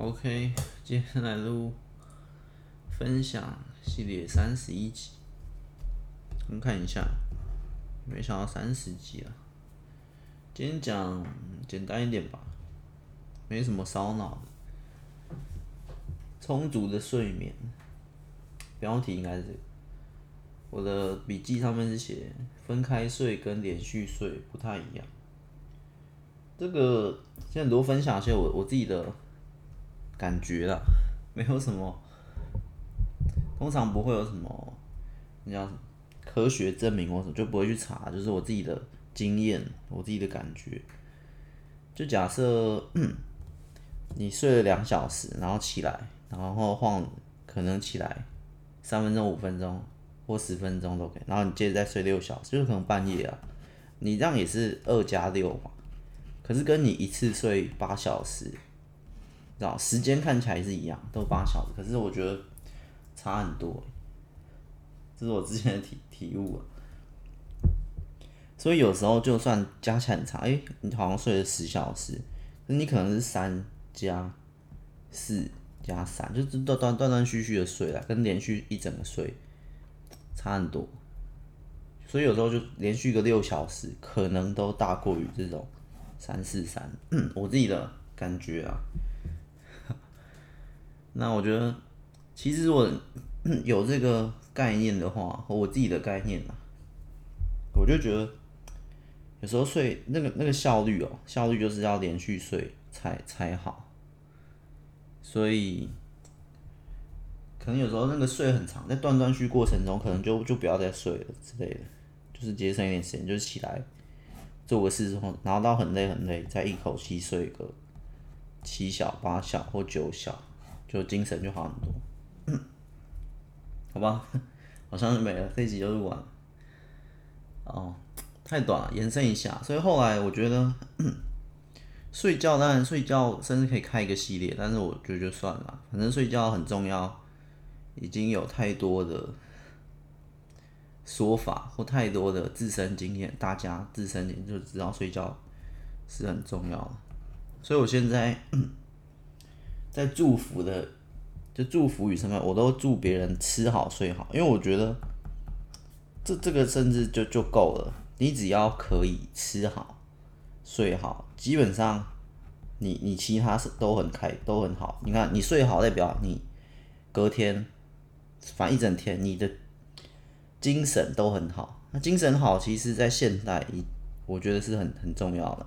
OK，接下来录分享系列三十一集，我们看一下，没想到三十集了。今天讲简单一点吧，没什么烧脑的。充足的睡眠，标题应该是这个。我的笔记上面是写分开睡跟连续睡不太一样。这个现在多分享一些我我自己的。感觉啦，没有什么，通常不会有什么，你叫科学证明或什么，就不会去查，就是我自己的经验，我自己的感觉。就假设你睡了两小时，然后起来，然后晃，可能起来三分钟、五分钟或十分钟都可以，然后你接着再睡六小时，就是可能半夜啊，你这样也是二加六嘛，可是跟你一次睡八小时。知道时间看起来是一样，都八小时，可是我觉得差很多，这是我之前的体体悟啊。所以有时候就算加起来很长，哎、你好像睡了十小时，那你可能是三加四加三，就是断断断断续续的睡了，跟连续一整个睡差很多。所以有时候就连续个六小时，可能都大过于这种三四三，我自己的感觉啊。那我觉得，其实我有这个概念的话，和我自己的概念啊，我就觉得有时候睡那个那个效率哦，效率就是要连续睡才才好。所以，可能有时候那个睡很长，在断断续过程中，可能就就不要再睡了之类的，就是节省一点时间，就是起来做个事之后，然后到很累很累，再一口气睡个七小、八小或九小。就精神就好很多，好吧，好像是没了，这一集就录完。哦，太短了，延伸一下。所以后来我觉得，睡觉当然睡觉，甚至可以开一个系列，但是我觉得就算了，反正睡觉很重要，已经有太多的说法或太多的自身经验，大家自身经验就知道睡觉是很重要的。所以我现在。在祝福的，就祝福语上面，我都祝别人吃好睡好，因为我觉得这这个甚至就就够了。你只要可以吃好睡好，基本上你你其他是都很开都很好。你看你睡好代表你隔天反正一整天你的精神都很好。那精神好，其实在现代，我觉得是很很重要的。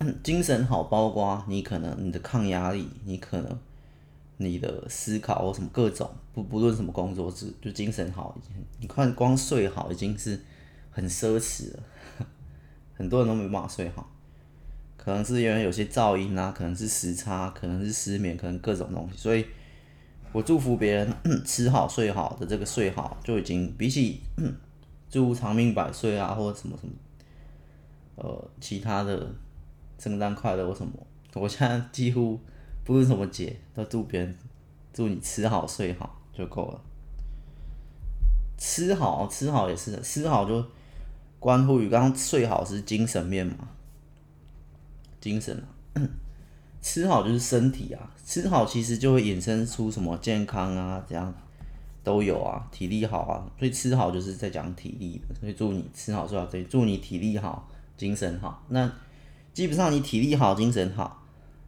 精神好，包括你可能你的抗压力，你可能你的思考或什么各种不不论什么工作，制就精神好已经，你看光睡好已经是很奢侈了，很多人都没办法睡好，可能是因为有些噪音啊，可能是时差，可能是失眠，可能各种东西，所以我祝福别人 吃好睡好的这个睡好就已经比起 祝长命百岁啊或者什么什么呃其他的。圣诞快乐！或什么？我现在几乎不是什么节，都祝别人祝你吃好睡好就够了。吃好吃好也是，吃好就关乎于刚刚睡好是精神面嘛，精神啊，吃好就是身体啊，吃好其实就会衍生出什么健康啊，这样都有啊，体力好啊，所以吃好就是在讲体力的，所以祝你吃好睡好，所以祝你体力好，精神好，那。基本上你体力好，精神好，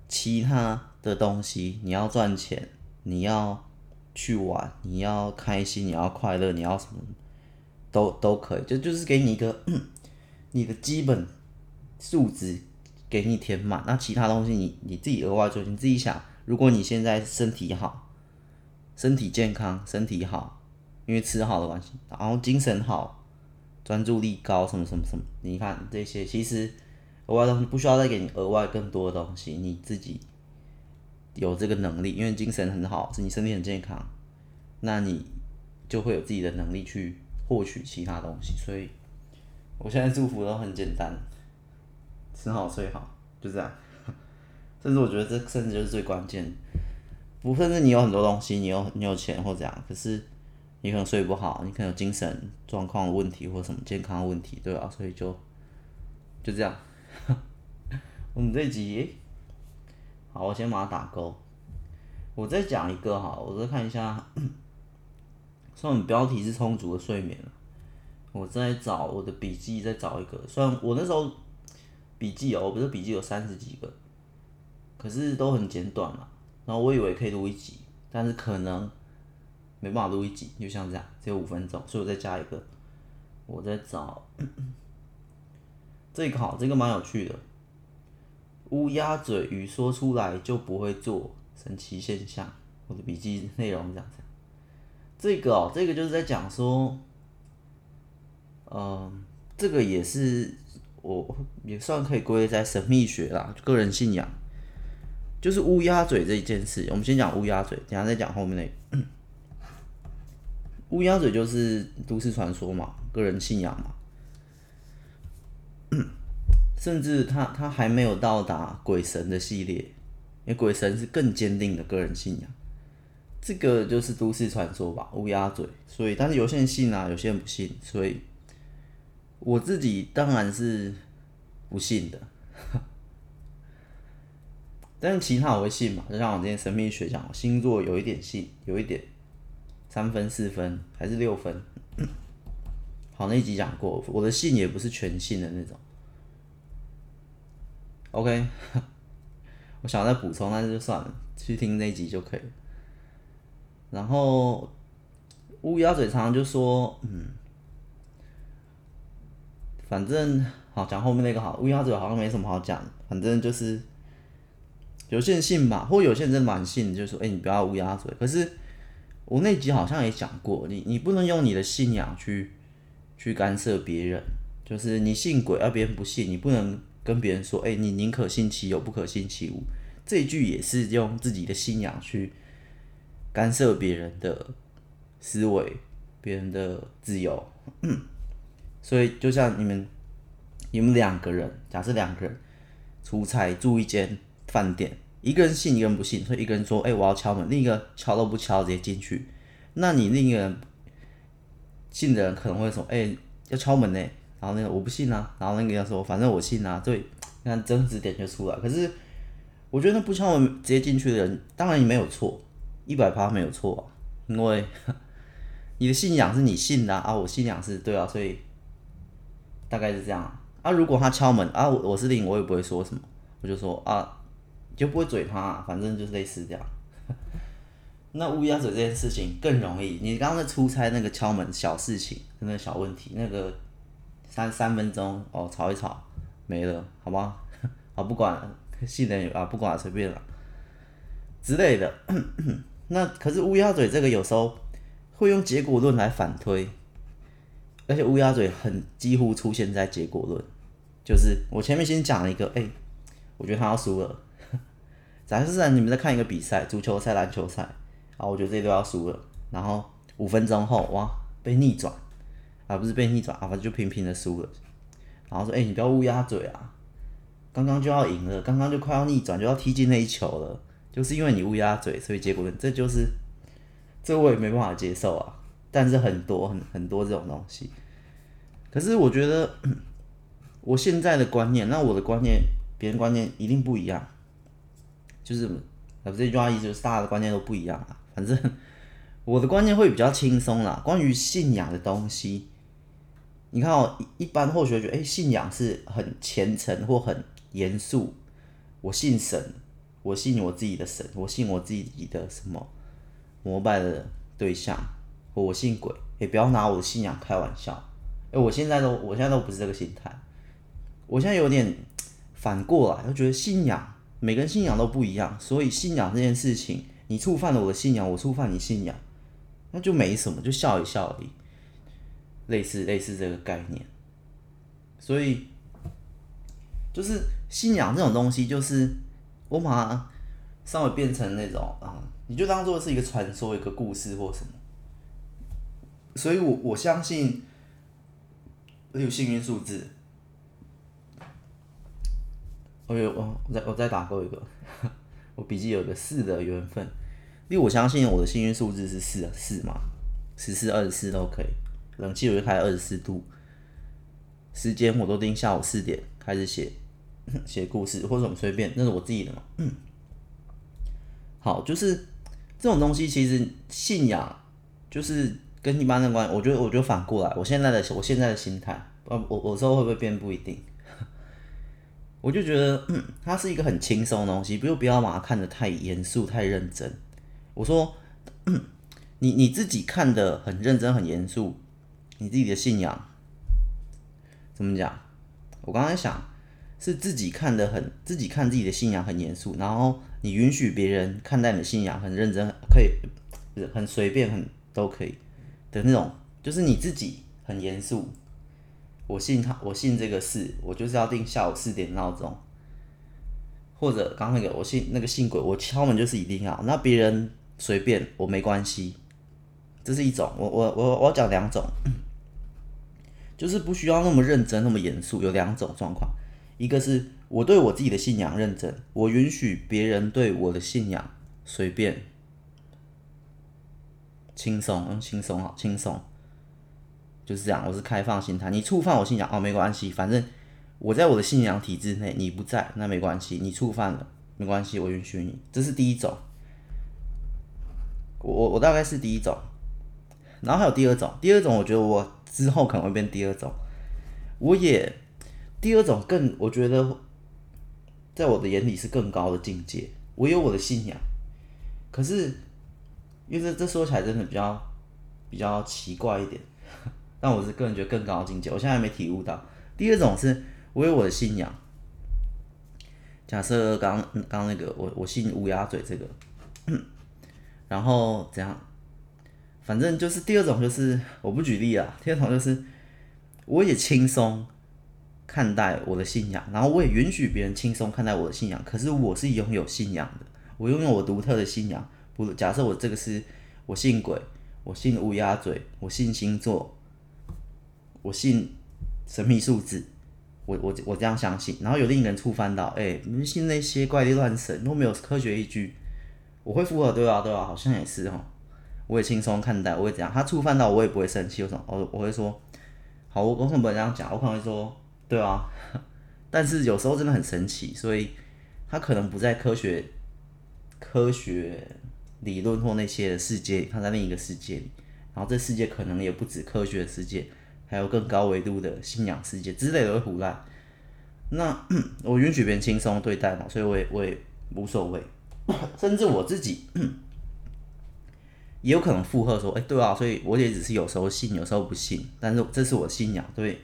其他的东西你要赚钱，你要去玩，你要开心，你要快乐，你要什么都都可以，就就是给你一个你的基本素质给你填满，那其他东西你你自己额外做，你自己想，如果你现在身体好，身体健康，身体好，因为吃好的关系，然后精神好，专注力高，什么什么什么，你看这些其实。额外东西不需要再给你额外更多的东西，你自己有这个能力，因为精神很好，是你身体很健康，那你就会有自己的能力去获取其他东西。所以，我现在祝福都很简单，吃好睡好，就这样。甚至我觉得这甚至就是最关键，不甚至你有很多东西，你有你有钱或怎样，可是你可能睡不好，你可能有精神状况问题或什么健康问题，对吧？所以就就这样。我们这集好，我先把它打勾。我再讲一个哈，我再看一下。虽然标题是充足的睡眠，我在找我的笔记，再找一个。虽然我那时候笔记哦，不是笔记有三十几个，可是都很简短嘛。然后我以为可以录一集，但是可能没办法录一集，就像这样，只有五分钟，所以我再加一个。我在找这个好，这个蛮有趣的。乌鸦嘴语说出来就不会做，神奇现象。我的笔记内容这样子。这个哦，这个就是在讲说，嗯、这个也是我也算可以归类在神秘学啦，个人信仰，就是乌鸦嘴这一件事。我们先讲乌鸦嘴，等下再讲后面那。乌鸦嘴就是都市传说嘛，个人信仰嘛，甚至他他还没有到达鬼神的系列，因为鬼神是更坚定的个人信仰。这个就是都市传说吧，乌鸦嘴。所以，但是有些人信啊，有些人不信。所以，我自己当然是不信的。但是其他我会信嘛，就像我今天神秘学讲，星座有一点信，有一点三分、四分还是六分。好，那一集讲过，我的信也不是全信的那种。OK，我想再补充，但是就算了，去听那集就可以了。然后乌鸦嘴常常就说，嗯，反正好讲后面那个好，乌鸦嘴好像没什么好讲，反正就是有些人信吧，或有些人真的蛮信，就说，哎，你不要乌鸦嘴。可是我那集好像也讲过，你你不能用你的信仰去去干涉别人，就是你信鬼而别人不信，你不能跟别人说，哎，你宁可信其有，不可信其无。这一句也是用自己的信仰去。干涉别人的思维，别人的自由，所以就像你们，你们两个人，假设两个人出差住一间饭店，一个人信，一个人不信，所以一个人说：“哎、我要敲门。”另一个敲都不敲，直接进去。那你另一个人信的人可能会说：“哎、要敲门呢。”然后那个我不信啊，然后那个要说：“反正我信啊。”对，你看争执点就出来。可是我觉得那不敲门直接进去的人，当然你没有错。一百趴没有错啊，因为 你的信仰是你信的啊，我信仰是对啊，所以大概是这样啊。如果他敲门啊，我我是灵，我也不会说什么，我就说啊，就不会嘴他啊，反正就是类似这样。那乌鸦嘴这件事情更容易，你刚刚在出差那个敲门小事情，那个小问题，那个三三分钟哦，吵一吵没了，好吗？好，不管信人啊，不管随便了之类的。那可是乌鸦嘴这个有时候会用结果论来反推，而且乌鸦嘴很几乎出现在结果论，就是我前面先讲了一个，哎、我觉得他要输了。假设是你们在看一个比赛，足球赛、篮球赛，啊，我觉得这都要输了，然后五分钟后，哇，被逆转，啊、不是被逆转，啊，反正就平平的输了。然后说，哎、你不要乌鸦嘴啊，刚刚就要赢了，刚刚就快要逆转，就要踢进那一球了。就是因为你乌鸦嘴，所以结果这就是，这我也没办法接受啊。但是很多很很多这种东西，可是我觉得我现在的观念，那我的观念，别人观念一定不一样。就是，呃，这句话意思就是大家的观念都不一样啊。反正 我的观念会比较轻松啦。关于信仰的东西，你看哦，一般或许觉得，哎，信仰是很虔诚或很严肃，我信神。我信我自己的神，我信我自己的什么膜拜的对象，我信鬼，也不要拿我的信仰开玩笑。哎，我现在都，我现在都不是这个心态，我现在有点反过来，就觉得信仰每个人信仰都不一样，所以信仰这件事情，你触犯了我的信仰，我触犯你信仰，那就没什么，就笑一笑而已，类似类似这个概念。所以就是信仰这种东西，就是。我把它稍微变成那种啊、你就当做是一个传说、一个故事或什么。所以我我相信我有幸运数字。我有我我再我再打勾一个，我笔记有个四的缘分，因为我相信我的幸运数字是四四嘛，十四、二十四都可以。冷气我就开二十四度，时间我都定下午四点开始写。写故事或者什么随便，那是我自己的嘛。嗯，好，就是这种东西，其实信仰就是跟一般的关系，我觉得，我觉得反过来，我现在的我现在的心态，呃，我我之后会不会变不一定，我就觉得，嗯，它是一个很轻松的东西，不用不要把它看得太严肃、太认真。我说，嗯，你你自己看得很认真、很严肃，你自己的信仰怎么讲？我刚才想。是自己看的很，自己看自己的信仰很严肃，然后你允许别人看待你的信仰很认真，可以很随便，很都可以的那种，就是你自己很严肃。我信他，我信这个事，我就是要定下午四点闹钟，或者刚刚那个我信那个信鬼，我敲门就是一定要。那别人随便我没关系，这是一种。我我我我讲两种，就是不需要那么认真，那么严肃，有两种状况。一个是我对我自己的信仰认真，我允许别人对我的信仰随便、轻松，嗯，轻松好，轻松，就是这样。我是开放心态，你触犯我信仰哦，没关系，反正我在我的信仰体制内，你不在那没关系，你触犯了没关系，我允许你。这是第一种，我我我大概是第一种，然后还有第二种，第二种我觉得我之后可能会变第二种，我也。第二种更，我觉得，在我的眼里是更高的境界。我有我的信仰，可是，因为这这说起来真的比较比较奇怪一点，但我是个人觉得更高的境界。我现在还没体悟到。第二种是，我有我的信仰。假设刚刚刚那个，我我信乌鸦嘴这个，然后怎样？反正就是第二种，就是我不举例了。第二种就是，我也轻松。看待我的信仰，然后我也允许别人轻松看待我的信仰。可是我是拥有信仰的，我拥有我独特的信仰。不，假设我这个是我信鬼，我信乌鸦嘴，我信星座，我信神秘数字，我我我这样相信。然后有另一个人触犯到，哎、欸，你们信那些怪力乱神都没有科学依据，我会附和，对啊对啊，好像也是哈。我也轻松看待，我会这样。他触犯到我也不会生气，为什么？我我会说，好，我为什么不能这样讲？我可能会说。对啊，但是有时候真的很神奇，所以他可能不在科学、科学理论或那些的世界里，他在另一个世界里。然后这世界可能也不止科学的世界，还有更高维度的信仰世界之类的会胡乱。那 我允许别人轻松对待嘛，所以我也我也无所谓。甚至我自己 也有可能附和说：“哎，对啊，所以我也只是有时候信，有时候不信，但是这是我信仰，对。”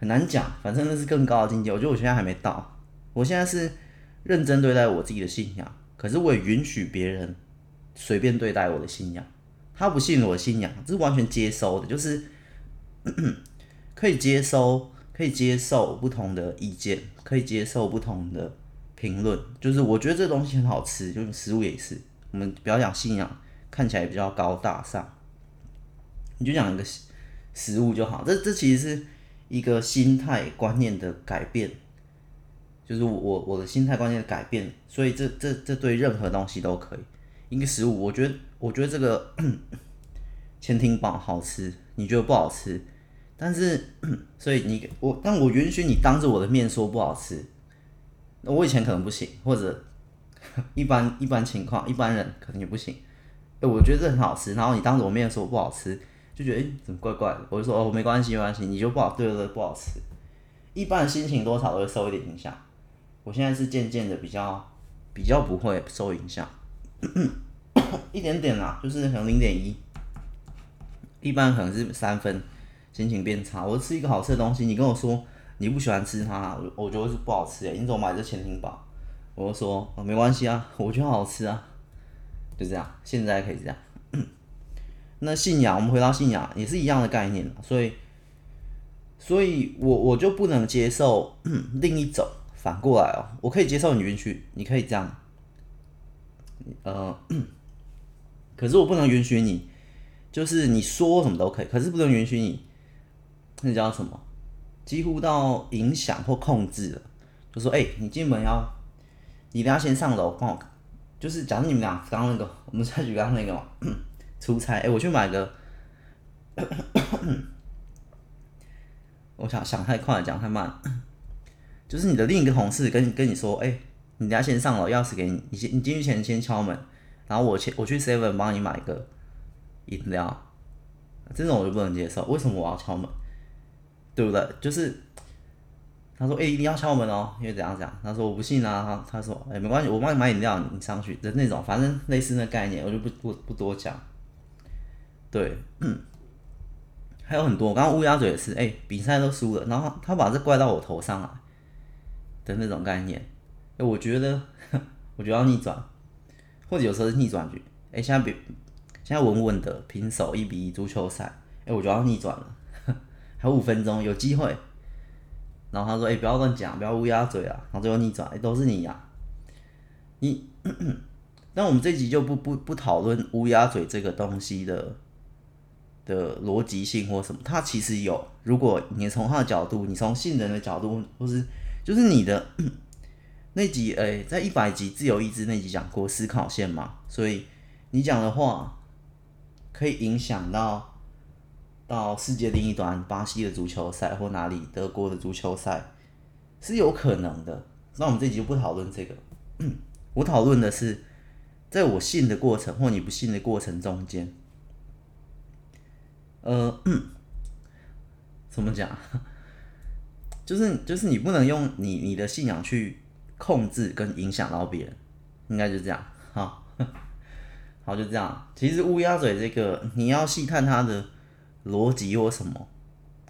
很难讲，反正那是更高的境界。我觉得我现在还没到，我现在是认真对待我自己的信仰，可是我也允许别人随便对待我的信仰。他不信我的信仰，这是完全接收的，就是 可以接收，可以接受不同的意见，可以接受不同的评论。就是我觉得这东西很好吃，就是食物也是。我们不要讲信仰，看起来比较高大上，你就讲一个食物就好。这这其实是。一个心态观念的改变，就是我我的心态观念的改变，所以这这这对任何东西都可以。一个食物，我觉得我觉得这个 潜艇堡好吃，你觉得不好吃，但是 所以你我但我允许你当着我的面说不好吃，那我以前可能不行，或者 一般一般情况一般人可能也不行。哎，我觉得这很好吃，然后你当着我面说不好吃。就觉得哎、怎么怪怪的？我就说哦，没关系，没关系，你就不好，对对对，不好吃。一般心情多少都会受一点影响。我现在是渐渐的比较比较不会受影响，一点点啦，就是可能零点一。一般可能是三分，心情变差。我吃一个好吃的东西，你跟我说你不喜欢吃它，我我觉得是不好吃。你怎么买这潜艇堡？我就说哦，没关系啊，我觉得好吃啊，就这样。现在可以这样。那信仰，我们回到信仰也是一样的概念，所以，所以我我就不能接受 另一种反过来哦，我可以接受你允许，你可以这样，呃，可是我不能允许你，就是你说什么都可以，可是不能允许你，那叫什么？几乎到影响或控制了，就说，哎、你进门要，你等下先上楼帮我，就是假如你们俩刚那个，我们再举刚刚那个嘛。出差，哎、我去买个，我想想太快了，讲太慢，就是你的另一个同事跟你跟你说，哎、欸，你等下先上楼，钥匙给你，你先你进去前先敲门，然后我去我去 seven 帮你买个饮料，这种我就不能接受。为什么我要敲门？对不对？就是他说，哎、欸，你要敲门哦，因为怎样讲？他说我不信啊，他他说，哎、没关系，我帮你买饮料，你上去。的那种，反正类似那概念，我就不不不多讲。对，还有很多，刚刚乌鸦嘴也是，哎、比赛都输了，然后他，把这怪到我头上来的那种概念，哎、我觉得，我觉得要逆转，或者有时候是逆转局，哎、现在比现在稳稳的平手一比一足球赛，哎、我觉得要逆转了，还有五分钟有机会，然后他说，哎、不要乱讲，不要乌鸦嘴啊，然后最后逆转，哎、都是你呀、啊，你，那我们这集就不不不讨论乌鸦嘴这个东西的。的逻辑性或什么，它其实有。如果你从他的角度，你从信人的角度，或是就是你的 那集，哎、欸，在一百集自由意志那集讲过思考线嘛，所以你讲的话可以影响到到世界另一端，巴西的足球赛或哪里德国的足球赛是有可能的。那我们这集就不讨论这个，我讨论的是在我信的过程或你不信的过程中间。呃，怎么讲？就是就是你不能用你你的信仰去控制跟影响到别人，应该就这样。好，好就这样。其实乌鸦嘴这个，你要细探它的逻辑或什么，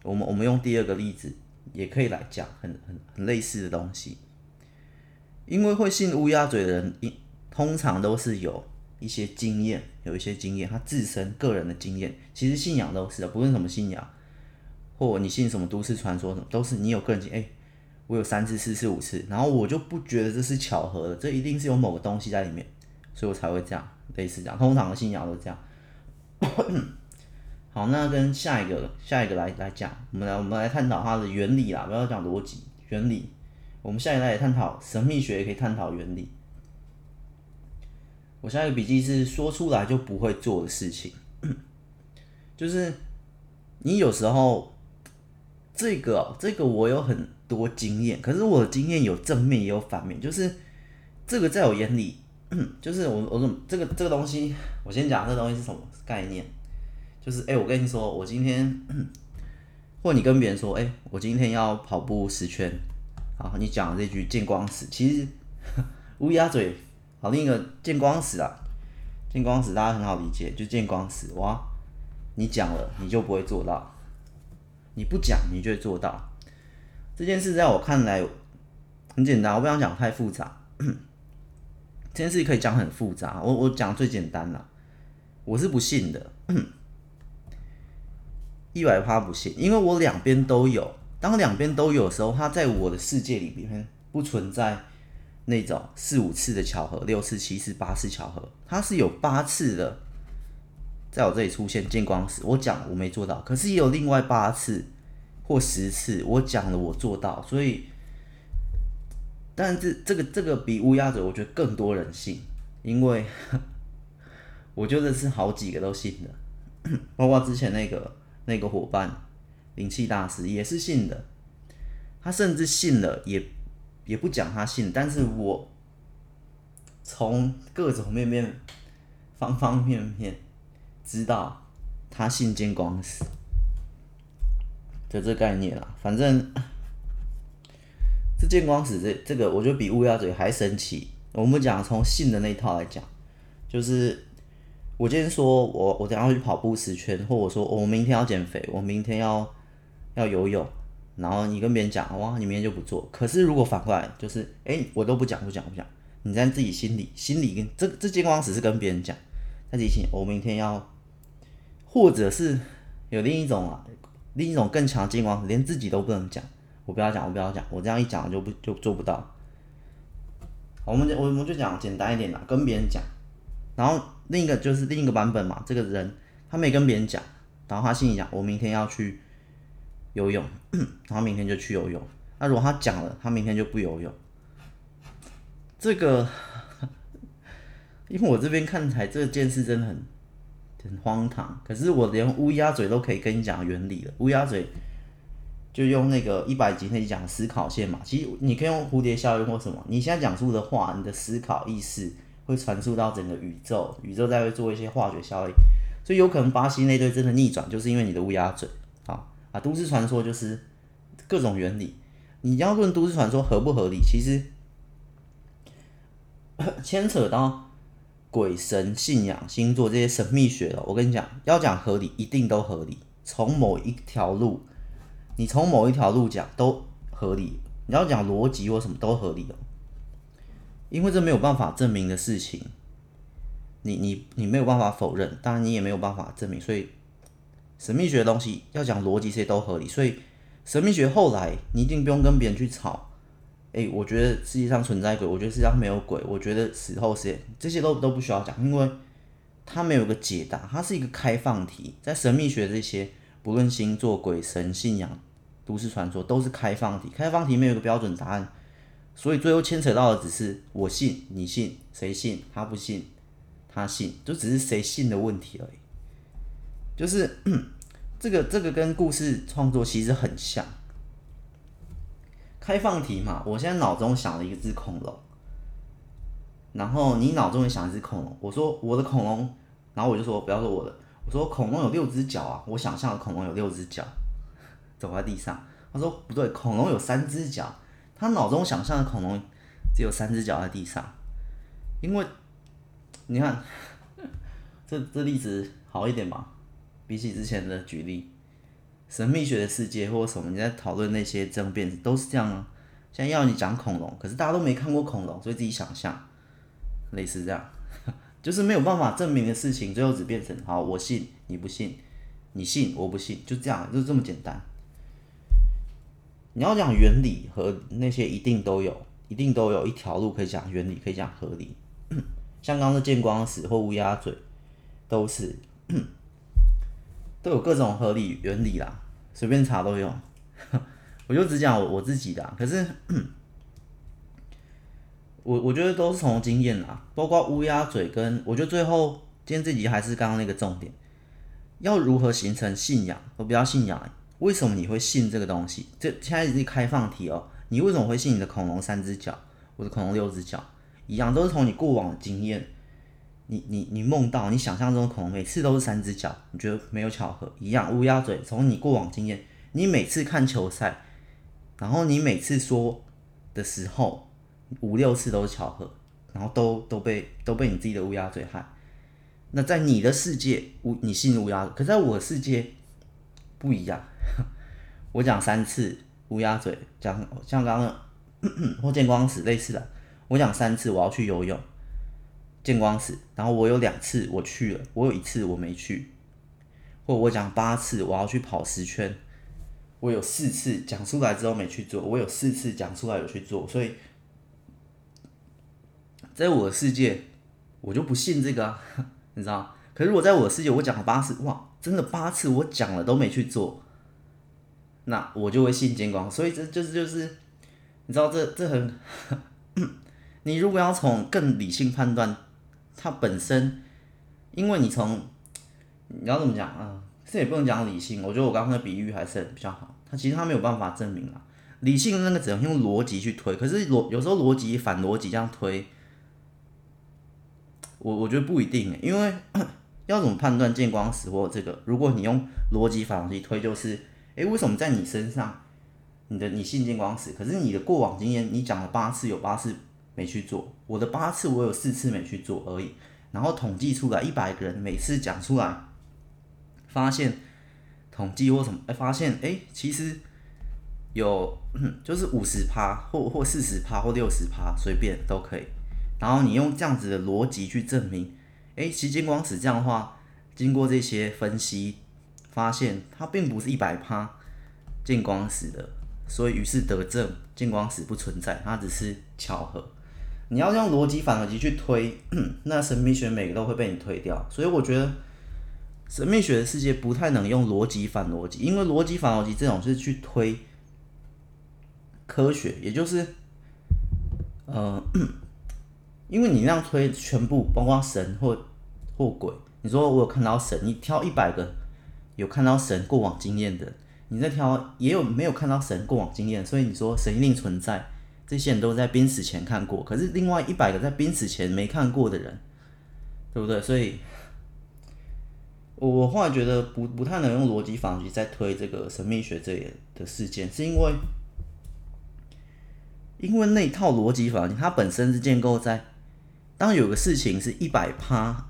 我们我们用第二个例子也可以来讲，很很很类似的东西。因为会信乌鸦嘴的人，通常都是有。一些经验，有一些经验，他自身个人的经验，其实信仰都是的，不论什么信仰，或你信什么都市传说什么，都是你有个人经。哎，我有三次、四次、五次，然后我就不觉得这是巧合的，这一定是有某个东西在里面，所以我才会这样，类似这样。通常的信仰都这样。好，那跟下一个下一个来来讲，我们来我们来探讨它的原理啦，不要讲逻辑，原理。我们下一代也探讨神秘学，也可以探讨原理。我下一个笔记是说出来就不会做的事情，就是你有时候这个这个我有很多经验，可是我的经验有正面也有反面，就是这个在我眼里，就是我我说这个这个东西，我先讲这东西是什么概念，就是哎，我跟你说，我今天或你跟别人说，哎，我今天要跑步十圈，好，你讲这句见光死，其实乌鸦嘴。好，另一个见光死啊，见光死大家很好理解，就见光死哇！你讲了，你就不会做到；你不讲，你就会做到。这件事在我看来很简单，我不想讲太复杂。这件事可以讲很复杂，我我讲最简单了。我是不信的，一百趴不信，因为我两边都有。当两边都有的时候，它在我的世界里边不存在。那种四五次的巧合，六次、七次、八次巧合，它是有八次的，在我这里出现见光死。我讲我没做到，可是也有另外八次或十次，我讲了我做到。所以，但是这这个这个比乌鸦嘴，我觉得更多人信，因为 我觉得是好几个都信的，包括之前那个那个伙伴灵气大师也是信的，他甚至信了也。也不讲他信，但是我从各种面面、方方面面知道他信见光死的这概念啦。反正这见光死这这个，我觉得比乌鸦嘴还神奇。我们讲从信的那一套来讲，就是我今天说我我等下要去跑步十圈，或者说我明天要减肥，我明天要要游泳。然后你跟别人讲，哇，你明天就不做。可是如果反过来，就是，哎，我都不讲，不讲，不讲。你在自己心里，心里跟这这见光只是跟别人讲，在自己心，我明天要，或者是有另一种啊，另一种更强见光，连自己都不能讲。我不要讲，我不要讲，我这样一讲就不就做不到。我们我我们就讲简单一点啦，跟别人讲。然后另一个就是另一个版本嘛，这个人他没跟别人讲，然后他心里讲，我明天要去。游泳，然后明天就去游泳。那如果他讲了，他明天就不游泳，这个，因为我这边看起来这件事真的很很荒唐。可是我连乌鸦嘴都可以跟你讲原理了。乌鸦嘴就用那个一百集那讲思考线嘛。其实你可以用蝴蝶效应或什么。你现在讲述的话，你的思考意识会传输到整个宇宙，宇宙再会做一些化学效应，所以有可能巴西那队真的逆转，就是因为你的乌鸦嘴。好啊，都市传说就是各种原理。你要论都市传说合不合理，其实 牵扯到。鬼神信仰、星座这些神秘学的，我跟你讲，要讲合理，一定都合理。从某一条路，你从某一条路讲都合理。你要讲逻辑或什么都合理哦，因为这没有办法证明的事情，你你你没有办法否认，当然你也没有办法证明。所以神秘学的东西要讲逻辑，这些都合理。所以神秘学后来你一定不用跟别人去吵。诶、我觉得世界上存在鬼，我觉得世界上没有鬼，我觉得死后世界这些都都不需要讲，因为它没有个解答，它是一个开放题。在神秘学这些，不论星座、鬼神信仰、都市传说，都是开放题。开放题没有一个标准答案，所以最后牵扯到的只是我信、你信、谁信、他不信、他信，就只是谁信的问题而已。就是 这个这个跟故事创作其实很像。开放题嘛，我现在脑中想了一只恐龙，然后你脑中也想一只恐龙。我说我的恐龙，然后我就说不要说我的，我说恐龙有六只脚啊，我想象的恐龙有六只脚，走在地上。他说不对，恐龙有三只脚，他脑中想象的恐龙只有三只脚在地上，因为你看 这这例子好一点吧，比起之前的举例。神秘学的世界或什么，你在讨论那些争辩都是这样啊。现在要你讲恐龙，可是大家都没看过恐龙，所以自己想象，类似这样，就是没有办法证明的事情，最后只变成好，我信你不信，你信我不信，就这样，就这么简单。你要讲原理和那些一定都有，一定都有一条路可以讲原理，可以讲合理。像刚刚的见光死或乌鸦嘴，都是。都有各种合理原理啦，随便查都有。我就只讲我自己的，可是 我我觉得都是从经验啦，包括乌鸦嘴跟我觉得最后今天这集还是刚刚那个重点，要如何形成信仰？我比较信仰，为什么你会信这个东西？这现在是开放题哦，你为什么会信你的恐龙三只脚，我的恐龙六只脚一样，都是从你过往的经验。你你你梦到你想象中的恐龙每次都是三只脚，你觉得没有巧合？一样乌鸦嘴，从你过往经验，你每次看球赛，然后你每次说的时候五六次都是巧合，然后都都被都被你自己的乌鸦嘴害。那在你的世界乌你信乌鸦，可在我的世界不一样。我讲三次乌鸦嘴，讲像刚刚 或见光死类似的，我讲三次我要去游泳。见光死，然后我有两次我去了，我有一次我没去，或我讲八次我要去跑十圈，我有四次讲出来之后没去做，我有四次讲出来有去做，所以在我的世界我就不信这个啊，你知道？可是我在我的世界我讲了八次，哇，真的八次我讲了都没去做，那我就会信见光，所以这就是就是，你知道这这很，你如果要从更理性判断。它本身，因为你从你要怎么讲啊？这也不能讲理性。我觉得我刚刚的比喻还是比较好。它其实它没有办法证明啊。理性的那个只能用逻辑去推，可是逻有时候逻辑反逻辑这样推，我我觉得不一定。因为 要怎么判断见光死或这个？如果你用逻辑反逻辑推，就是诶，为什么在你身上，你的你信见光死，可是你的过往经验，你讲了八次有八次。没去做，我的八次我有四次没去做而已，然后统计出来一百个人每次讲出来，发现统计或什么，哎，发现哎，其实有就是五十趴或或四十趴或六十趴，随便都可以。然后你用这样子的逻辑去证明，哎，其实见光死这样的话，经过这些分析，发现它并不是一百趴见光死的，所以于是得证见光死不存在，它只是巧合。你要用逻辑反逻辑去推，那神秘学每个都会被你推掉。所以我觉得神秘学的世界不太能用逻辑反逻辑，因为逻辑反逻辑这种是去推科学，也就是，呃，因为你那样推全部，包括神或或鬼。你说我有看到神，你挑一百个有看到神过往经验的，你在挑也有没有看到神过往经验，所以你说神一定存在，这些人都在濒死前看过，可是另外一百个在濒死前没看过的人，对不对？所以，我我后来觉得不不太能用逻辑法去再推这个神秘学这的事件，是因为。因为那套逻辑法，它本身是建构在当有个事情是一百趴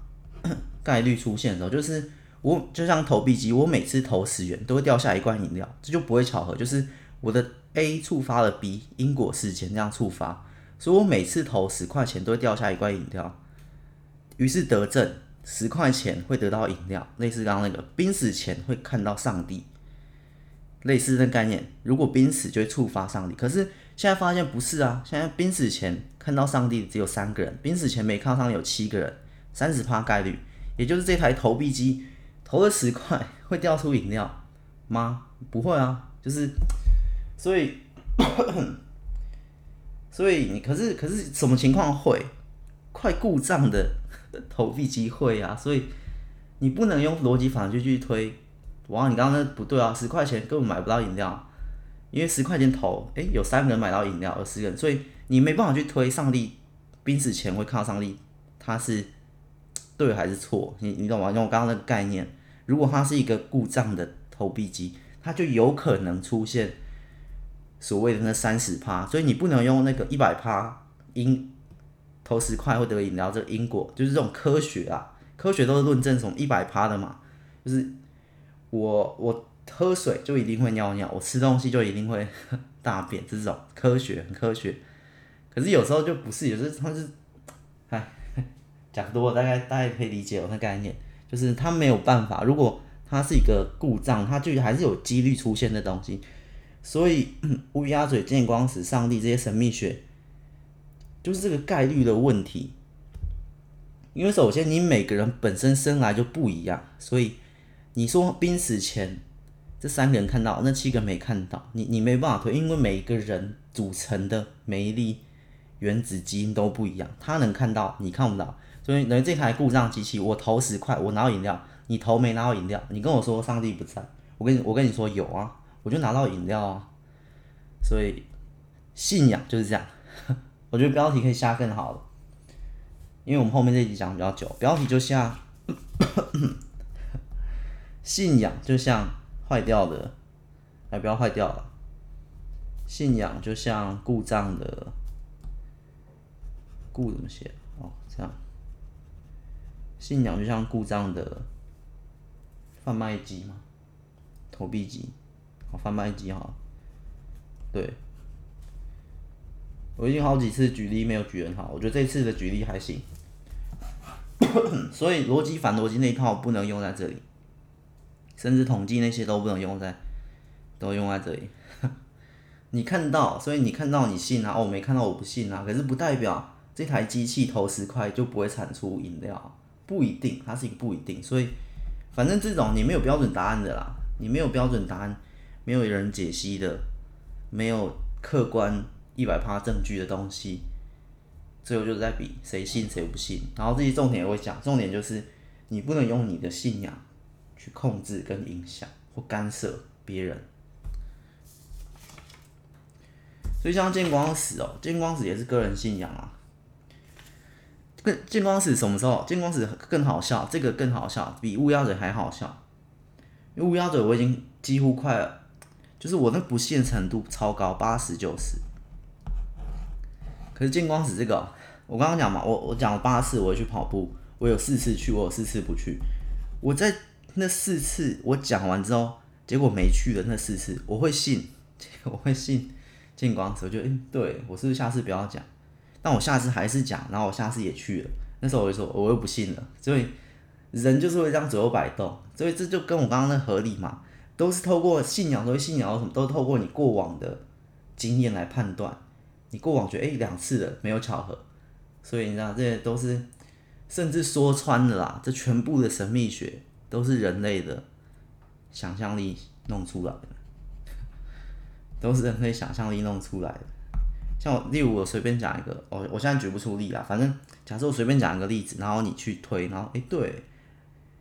概率出现的时候，就是我就像投币机，我每次投十元都会掉下一罐饮料，这就不会巧合，就是我的 A 触发了 B 因果事件这样触发，所以我每次投十块钱都会掉下一罐饮料，于是得证十块钱会得到饮料，类似刚刚那个濒死前会看到上帝，类似的概念，如果濒死就会触发上帝，可是。现在发现不是啊！现在濒死前看到上帝只有三个人，濒死前没看到上帝有七个人，三十趴概率，也就是这台投币机投了十块会掉出饮料吗？不会啊，就是所以所以你可是可是什么情况会快故障的 投币机会啊？所以你不能用逻辑法就去推，哇，你刚刚那不对啊，十块钱根本买不到饮料。因为十块钱投，诶、有三个人买到饮料，二十个人，所以你没办法去推上帝濒死前会看到上帝，他是对还是错？你你懂吗？用我刚刚那个概念，如果它是一个故障的投币机，它就有可能出现所谓的那三十趴，所以你不能用那个一百趴因投十块会得饮料这个因果，就是这种科学啊，科学都是论证从一百趴的嘛，就是我我。喝水就一定会尿尿，我吃东西就一定会 大便，这种科学很科学。可是有时候就不是，有时候他是，哎，讲多了大概大概可以理解我那概念，就是他没有办法，如果它是一个故障，它就还是有几率出现的东西。所以乌鸦嘴、见光死、上帝这些神秘学，就是这个概率的问题。因为首先你每个人本身生来就不一样，所以你说濒死前。这三个人看到，那七个没看到，你你没办法推，因为每一个人组成的每一粒原子基因都不一样，他能看到，你看不到，所以等于这台故障机器，我投十块，我拿到饮料，你投没拿到饮料，你跟我说上帝不在，我跟你我跟你说有啊，我就拿到饮料啊，所以信仰就是这样，我觉得标题可以下更好了，因为我们后面这集讲比较久，标题就下 信仰就像。坏掉的，哎不要坏掉了。信仰就像故障的，故怎么写？信仰就像故障的贩卖机嘛，投币机，好，贩卖机哈。对，我已经好几次举例没有举很好，我觉得这次的举例还行。所以逻辑反逻辑那一套不能用在这里。甚至统计那些都不能用在，都用在这里。你看到，所以你看到你信啊，哦，我没看到我不信啊。可是不代表这台机器投十块就不会产出饮料，不一定，它是一个不一定。所以反正这种你没有标准答案的啦，你没有标准答案，没有人解析的，没有客观一百趴证据的东西，最后就是在比谁信谁不信。然后这些重点也会讲，重点就是你不能用你的信仰。去控制跟影响或干涉别人，所以像见光死哦，见光死也是个人信仰啊。更见光死什么时候？见光死更好笑，这个更好笑，比乌鸦嘴还好笑。因为乌鸦嘴我已经几乎快了，就是我那不信程度超高，八十九十。可是见光死这个，我刚刚讲嘛，我我讲了八次，我去跑步，我有四次去，我有四次不去，我在。那四次我讲完之后，结果没去的那四次，我会信，我会信见光死。我觉得，嗯、对我是不是下次不要讲？但我下次还是讲，然后我下次也去了。那时候我就说，我又不信了。所以人就是会这样左右摆动，所以这就跟我刚刚那合理嘛，都是透过信仰，都是信仰什么，都透过你过往的经验来判断。你过往觉得，哎、两次的没有巧合，所以你知道这些都是，甚至说穿了啦，这全部的神秘学。都是人类的想象力弄出来的，都是人类想象力弄出来的。像我，例如我随便讲一个，我我现在举不出例啦。反正假设我随便讲一个例子，然后你去推，然后诶、欸，对，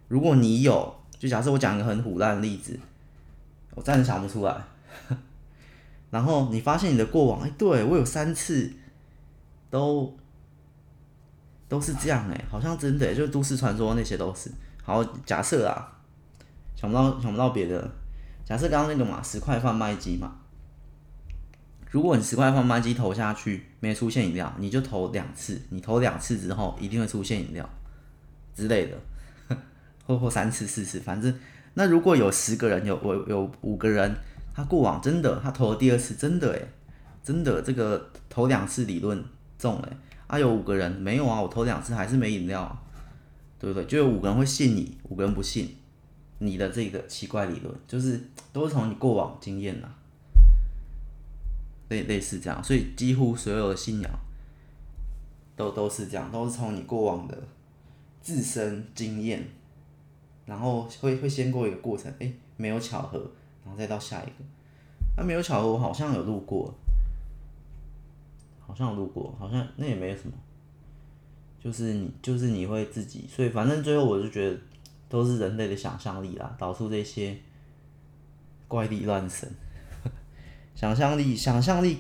如果你有，就假设我讲一个很虎烂的例子，我暂时想不出来。然后你发现你的过往，哎，对，我有三次都都是这样哎，好像真的，就是都市传说那些都是。好，假设啊，想不到想不到别的，假设刚刚那个嘛，十块贩卖机嘛，如果你十块贩卖机投下去没出现饮料，你就投两次，你投两次之后一定会出现饮料之类的，或或三次四次，反正那如果有十个人，有我有五个人。他过往真的，他投了第二次，真的诶，真的这个投两次理论中诶，啊有五个人没有啊，我投两次还是没饮料，对不对？就有五个人会信你，五个人不信你的这个奇怪理论，就是都是从你过往经验呐，类类似这样，所以几乎所有的信仰都都是这样，都是从你过往的自身经验，然后会会先过一个过程，诶，没有巧合。然后再到下一个，那、啊、没有巧合，我好像有路过，好像有录过，好像那也没什么，就是你就是你会自己，所以反正最后我就觉得都是人类的想象力啦，导出这些怪力乱神，想象力，想象力，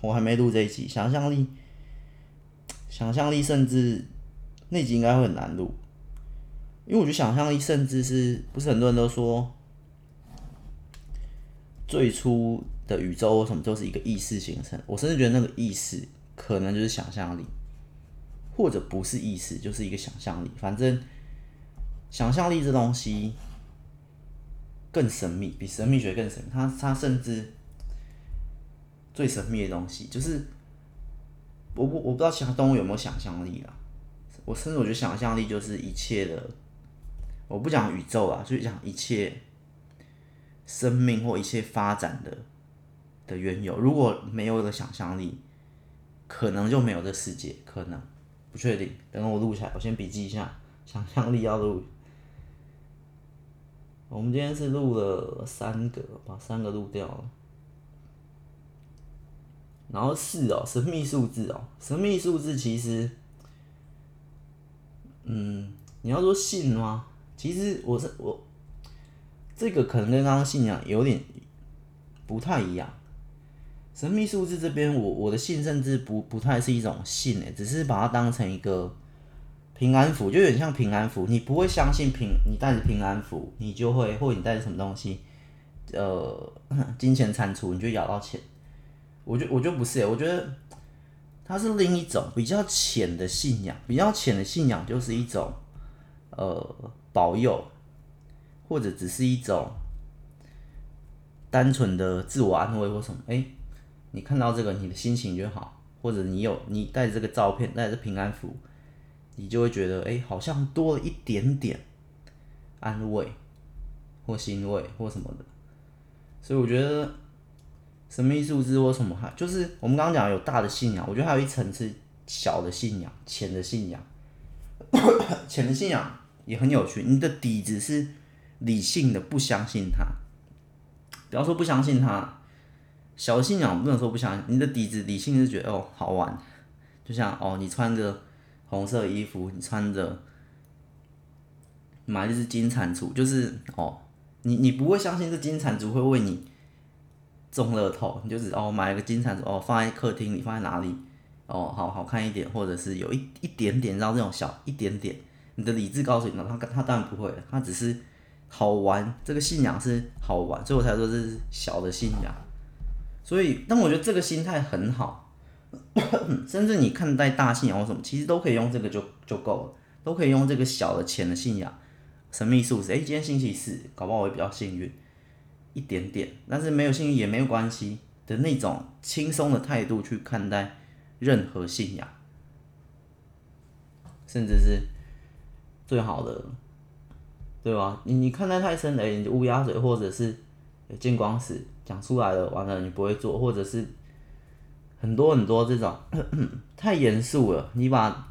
我还没录这一集，想象力，想象力，甚至那集应该会很难录，因为我觉得想象力，甚至是不是很多人都说。最初的宇宙什么都是一个意识形成，我甚至觉得那个意识可能就是想象力，或者不是意识，就是一个想象力。反正想象力这东西更神秘，比神秘学更神秘。它它甚至最神秘的东西，就是我不我不知道其他动物有没有想象力啦。我甚至我觉得想象力就是一切的，我不讲宇宙啊，就讲一切。生命或一切发展的的缘由，如果没有了想象力，可能就没有这世界，可能不确定。等我录下来，我先笔记一下，想象力要录。我们今天是录了三个，把三个录掉了。然后四哦，神秘数字哦，神秘数字其实，嗯，你要说信吗？其实我是我。这个可能跟刚刚信仰有点不太一样。神秘数字这边，我我的信甚至不不太是一种信诶，只是把它当成一个平安符，就有点像平安符。你不会相信平，你带着平安符，你就会，或你带着什么东西，呃，金钱蟾蜍，你就咬到钱。我觉我觉不是，我觉得它是另一种比较浅的信仰，比较浅的信仰就是一种呃保佑。或者只是一种单纯的自我安慰或什么，哎、你看到这个，你的心情就好，或者你有你带着这个照片，带着平安符，你就会觉得，哎、好像多了一点点安慰或欣慰或什么的。所以我觉得神秘数字或什么，哈，就是我们刚刚讲有大的信仰，我觉得还有一层是小的信仰，浅的信仰，浅的信仰也很有趣，你的底子是。理性的不相信他，不要说不相信他，小的信仰不能说不相信。你的底子理性是觉得哦好玩，就像哦你穿着红色衣服，你穿着买一只金蟾蜍，就是哦你你不会相信这金蟾蜍会为你中乐透，你就只哦买一个金铲子哦放在客厅里，放在哪里哦好好看一点，或者是有一一点点让这种小一点点，你的理智告诉你，他他当然不会，他只是。好玩，这个信仰是好玩，所以我才说这是小的信仰。所以，但我觉得这个心态很好，甚至你看待大信仰或什么，其实都可以用这个就就够了，都可以用这个小的浅的信仰，神秘数字。诶，今天星期四，搞不好我会比较幸运一点点，但是没有幸运也没有关系的那种轻松的态度去看待任何信仰，甚至是最好的。对吧？你你看待太深了，你乌鸦嘴或者是见光死讲出来了，完了你不会做，或者是很多很多这种 太严肃了。你把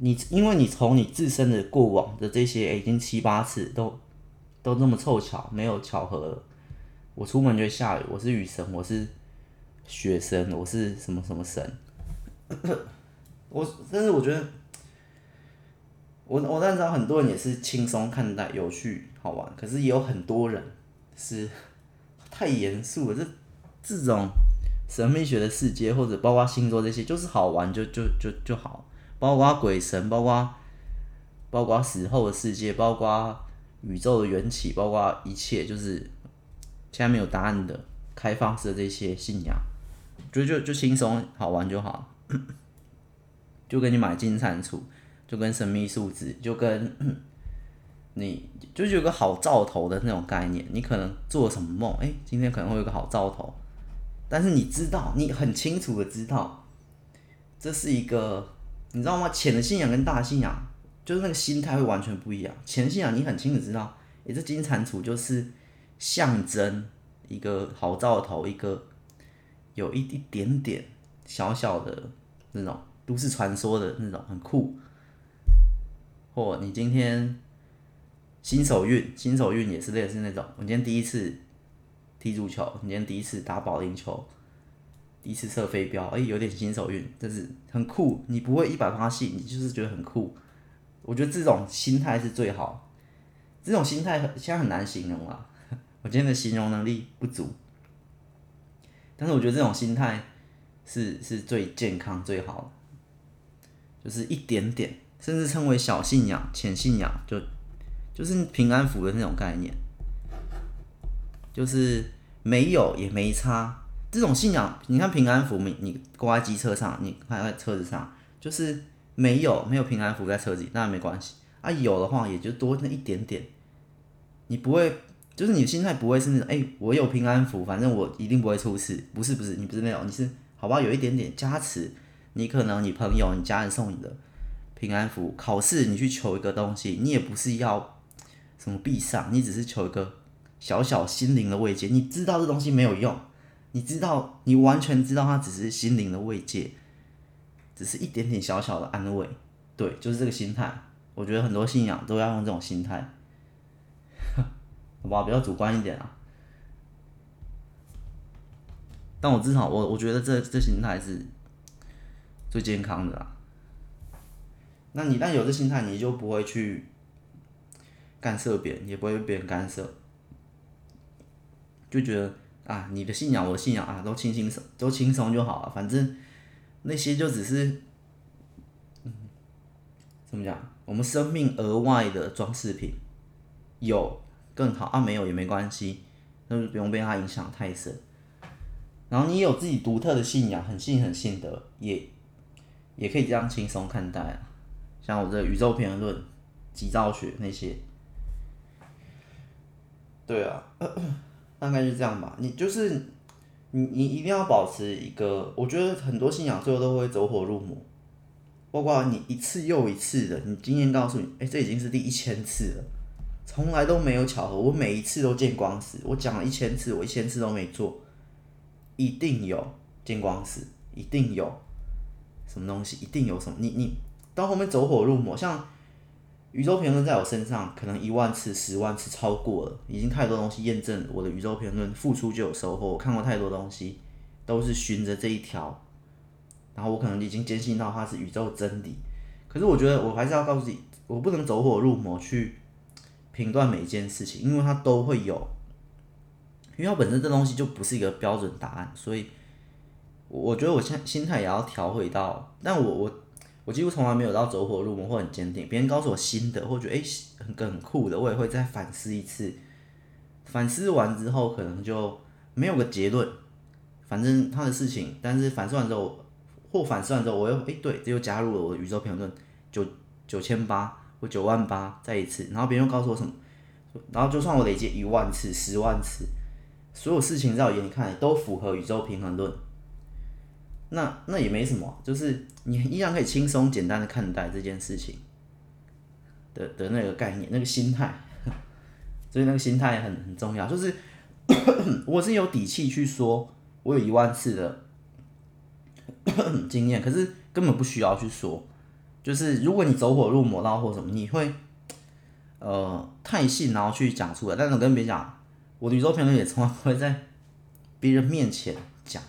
你因为你从你自身的过往的这些已经七八次都都那么凑巧，没有巧合了。我出门就会下雨，我是雨神，我是雪神，我是什么什么神？我但是我觉得。我我当然知道很多人也是轻松看待、有趣、好玩，可是也有很多人是 太严肃了。这这种神秘学的世界，或者包括星座这些，就是好玩就就就就好。包括鬼神，包括包括死后的世界，包括宇宙的缘起，包括一切，就是现在没有答案的开放式的这些信仰，就就就轻松好玩就好。就跟你买金蟾蜍，就跟神秘数字，就跟 你就是有个好兆头的那种概念。你可能做什么梦，哎，今天可能会有个好兆头，但是你知道，你很清楚的知道，这是一个，你知道吗？浅的信仰跟大信仰，就是那个心态会完全不一样。浅信仰，你很清楚知道，哎，这金蟾蜍就是象征一个好兆头，一个有一一点点小小的那种。都市传说的那种很酷，或你今天新手运，新手运也是类似那种。我今天第一次踢足球，你今天第一次打保龄球，第一次射飞镖，哎、有点新手运，但是很酷。你不会一百趴信，你就是觉得很酷。我觉得这种心态是最好，这种心态现在很难形容啊。我今天的形容能力不足，但是我觉得这种心态是是最健康最好的。就是一点点，甚至称为小信仰、浅信仰，就就是平安符的那种概念，就是没有也没差。这种信仰，你看平安符，你你挂在机车上，你挂在车子上，就是没有没有平安符在车子，那没关系啊。有的话，也就多那一点点。你不会，就是你的心态不会是那种，哎、我有平安符，反正我一定不会出事。不是不是，你不是那种，你是好吧？有一点点加持。你可能你朋友、你家人送你的平安符，考试你去求一个东西，你也不是要什么必上，你只是求一个小小心灵的慰藉。你知道这东西没有用，你知道你完全知道它只是心灵的慰藉，只是一点点小小的安慰。对，就是这个心态。我觉得很多信仰都要用这种心态，好吧，比较主观一点啊。但我至少我我觉得这这心态是。最健康的啦，那你但有这心态，你就不会去干涉别人，也不会被别人干涉，就觉得啊，你的信仰，我的信仰啊，都轻轻松，都轻松就好了，反正那些就只是，怎么讲？我们生命额外的装饰品，有更好啊，没有也没关系，那就不用被他影响太深。然后你有自己独特的信仰，很信很信的，也。也可以这样轻松看待啊，像我这宇宙平衡论、极造学那些，对啊，大概就这样吧。你就是你，你一定要保持一个，我觉得很多信仰最后都会走火入魔，包括你一次又一次的，你经验告诉你，哎、这已经是第一千次了，从来都没有巧合，我每一次都见光死，我讲了一千次，我一千次都没做，一定有见光死，一定有。什么东西一定有什么？你你到后面走火入魔，像宇宙评论在我身上可能一万次、十万次超过了，已经太多东西验证我的宇宙评论，付出就有收获。我看过太多东西，都是循着这一条，然后我可能已经坚信到它是宇宙真理。可是我觉得我还是要告诉自己，我不能走火入魔去评断每一件事情，因为它都会有，因为它本身这东西就不是一个标准答案，所以。我觉得我现心态也要调回到，但我我我几乎从来没有到走火入魔或很坚定。别人告诉我新的，或觉得诶、很很酷的，我也会再反思一次。反思完之后，可能就没有个结论。反正他的事情，但是反思完之后，或反思完之后，我又诶、欸、对，这又加入了我的宇宙评论九九千八我九万八再一次。然后别人又告诉我什么，然后就算我累积一万次、十万次，所有事情在我眼里看来都符合宇宙平衡论。那那也没什么，就是你依然可以轻松简单的看待这件事情的的那个概念，那个心态，所以那个心态很很重要。就是 我是有底气去说，我有一万次的 经验，可是根本不需要去说。就是如果你走火入魔到或什么，你会呃太信，然后去讲出来。但是我跟别人讲，我的宇宙评论也从来不会在别人面前讲。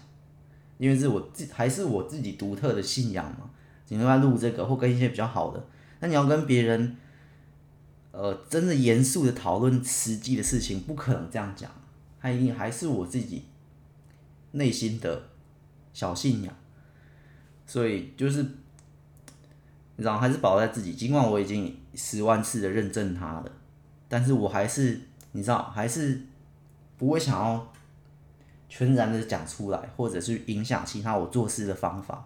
因为是我自还是我自己独特的信仰嘛，你都在录这个或跟一些比较好的，那你要跟别人，呃，真的严肃的讨论实际的事情，不可能这样讲，它一定还是我自己内心的小信仰。所以就是，然后，还是保在自己。尽管我已经十万次的认证它了，但是我还是，你知道，还是不会想要全然的讲出来，或者是影响其他我做事的方法，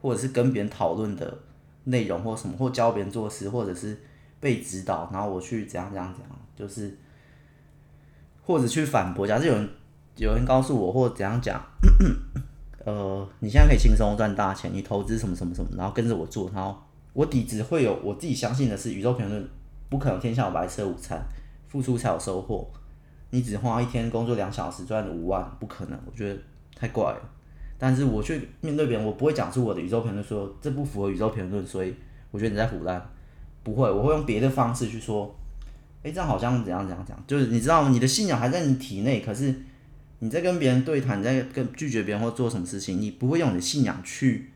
或者是跟别人讨论的内容或什么，或教别人做事，或者是被指导，然后我去怎样怎样怎样，就是或者去反驳。假设有人有人告诉我，或怎样讲，呃，你现在可以轻松赚大钱，你投资什么什么什么，然后跟着我做，然后我底子会有我自己相信的是宇宙评论，不可能天下有白吃的午餐，付出才有收获。你只花一天工作两小时赚了五万，不可能，我觉得太怪了。但是我去面对别人，我不会讲出我的宇宙评论，说这不符合宇宙评论，所以我觉得你在唬烂。不会，我会用别的方式去说，哎，这样好像怎样怎样讲，就是你知道吗？你的信仰还在你体内，可是你在跟别人对谈，你在跟拒绝别人或做什么事情，你不会用你的信仰去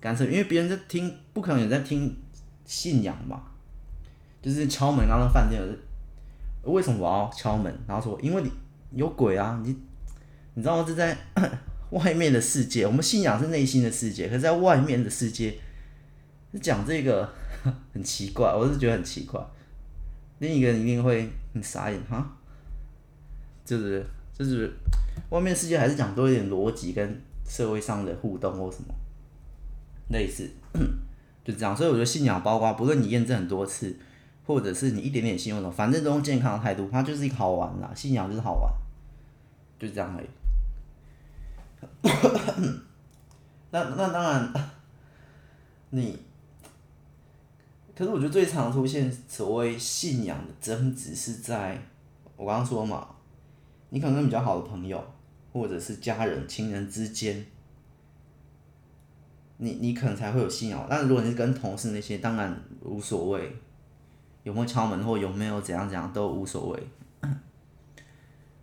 干涉，因为别人在听，不可能有在听信仰嘛。就是敲门，刚刚饭店。为什么我要敲门？然后说，因为你有鬼啊！你你知道吗？这在 外面的世界，我们信仰是内心的世界，可是在外面的世界，讲这个 很奇怪，我是觉得很奇怪。另一个人一定会很傻眼哈，就是就是外面世界还是讲多一点逻辑跟社会上的互动或什么类似，就这样。所以我觉得信仰包括，不论你验证很多次。或者是你一点点信用的，反正都用健康的态度，它就是一个好玩啦。信仰就是好玩，就这样而已。那那当然，你，可是我觉得最常出现所谓信仰的争执是在我刚刚说嘛，你可能跟比较好的朋友，或者是家人、亲人之间，你你可能才会有信仰。但如果你是跟同事那些，当然无所谓。有没有敲门或有没有怎样怎样都无所谓，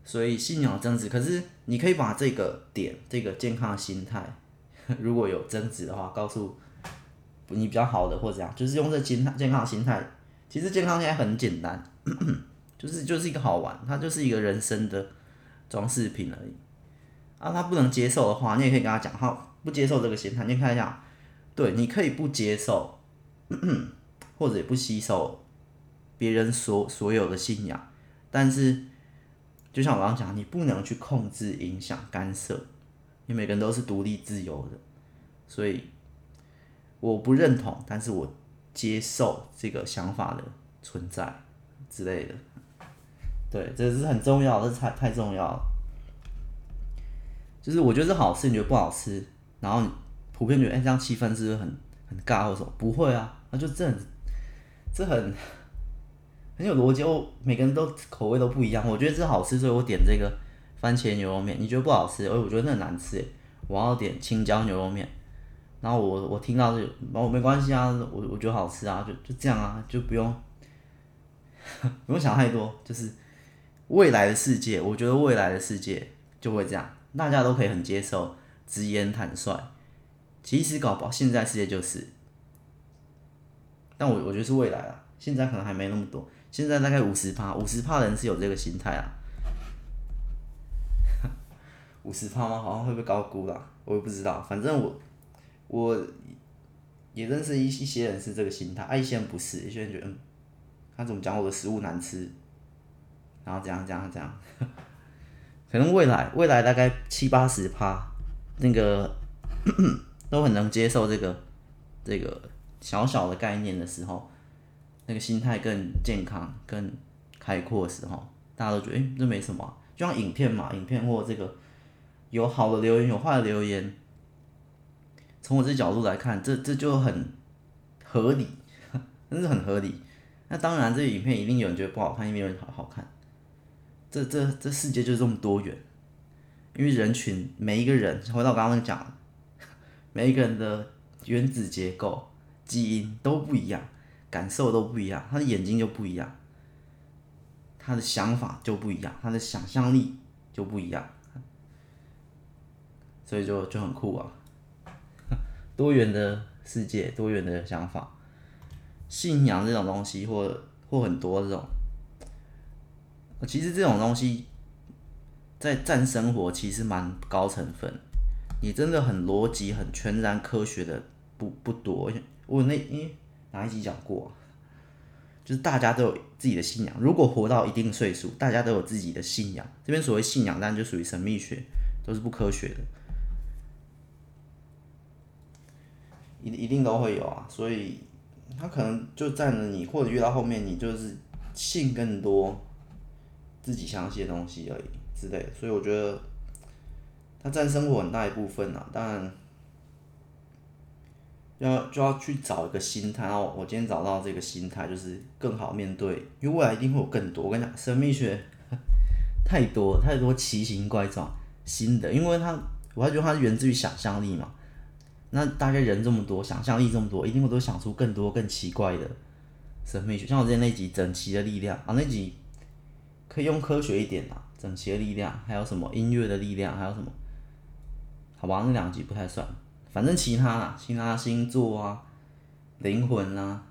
所以信仰增值，可是你可以把这个点，这个健康的心态，如果有增值的话，告诉你比较好的或者怎样，就是用这健康健康的心态。其实健康现在很简单，就是就是一个好玩，它就是一个人生的装饰品而已。啊，他不能接受的话，你也可以跟他讲，好，不接受这个心态，你看一下，对，你可以不接受，或者也不吸收。别人所所有的信仰，但是就像我刚刚讲，你不能去控制、影响、干涉，因为每个人都是独立自由的，所以我不认同，但是我接受这个想法的存在之类的。对，这是很重要，这是太太重要了。就是我觉得是好吃，你觉得不好吃，然后普遍觉得，哎，这样气氛是不是很很尬或什么？不会啊，那就这这很。很有逻辑哦，每个人都口味都不一样。我觉得这好吃，所以我点这个番茄牛肉面。你觉得不好吃？哎，我觉得那很难吃，我要点青椒牛肉面。然后我我听到这个，我没关系啊，我我觉得好吃啊，就就这样啊，就不用 不用想太多。就是未来的世界，我觉得未来的世界就会这样，大家都可以很接受，直言坦率。其实搞不好现在世界就是，但我我觉得是未来啊，现在可能还没那么多。现在大概五十趴，五十趴的人是有这个心态啊。五十趴吗？好像会被高估了，我也不知道。反正我我也认识一一些人是这个心态，啊，一些人不是，一些人觉得，嗯，他怎么讲我的食物难吃，然后怎样怎样怎样。可能未来未来大概七八十趴，那个 都很能接受这个这个小小的概念的时候。那个心态更健康、更开阔的时候，大家都觉得，哎、这没什么、就像影片嘛，影片或这个有好的留言，有坏的留言，从我这角度来看，这这就很合理，真是很合理。那当然，这个影片一定有人觉得不好看，一定有人好好看。这这这世界就这么多元，因为人群每一个人，回到我刚刚讲，每一个人的原子结构、基因都不一样。感受都不一样，他的眼睛就不一样，他的想法就不一样，他的想象力就不一样，所以就就很酷啊！多元的世界，多元的想法，信仰这种东西，或或很多这种，其实这种东西在战生活其实蛮高成分，你真的很逻辑、很全然科学的不不多。我那因为哪一集讲过？就是大家都有自己的信仰，如果活到一定岁数，大家都有自己的信仰。这边所谓信仰，当然就属于神秘学，都是不科学的，一一定都会有啊。所以他可能就占了你，或者越到后面，你就是信更多自己相信的东西而已之类的。所以我觉得他占生活很大一部分啊，当然。要就要去找一个心态，然后我今天找到这个心态，就是更好面对，因为未来一定会有更多。我跟你讲，神秘学 太多太多奇形怪状新的，因为它我还觉得它源自于想象力嘛。那大概人这么多，想象力这么多，一定会都想出更多更奇怪的神秘学。像我之前那集整齐的力量啊，那集可以用科学一点啊，整齐的力量，还有什么音乐的力量，还有什么？好吧，那两集不太算。反正其他啦，其他星座啊，灵魂啊，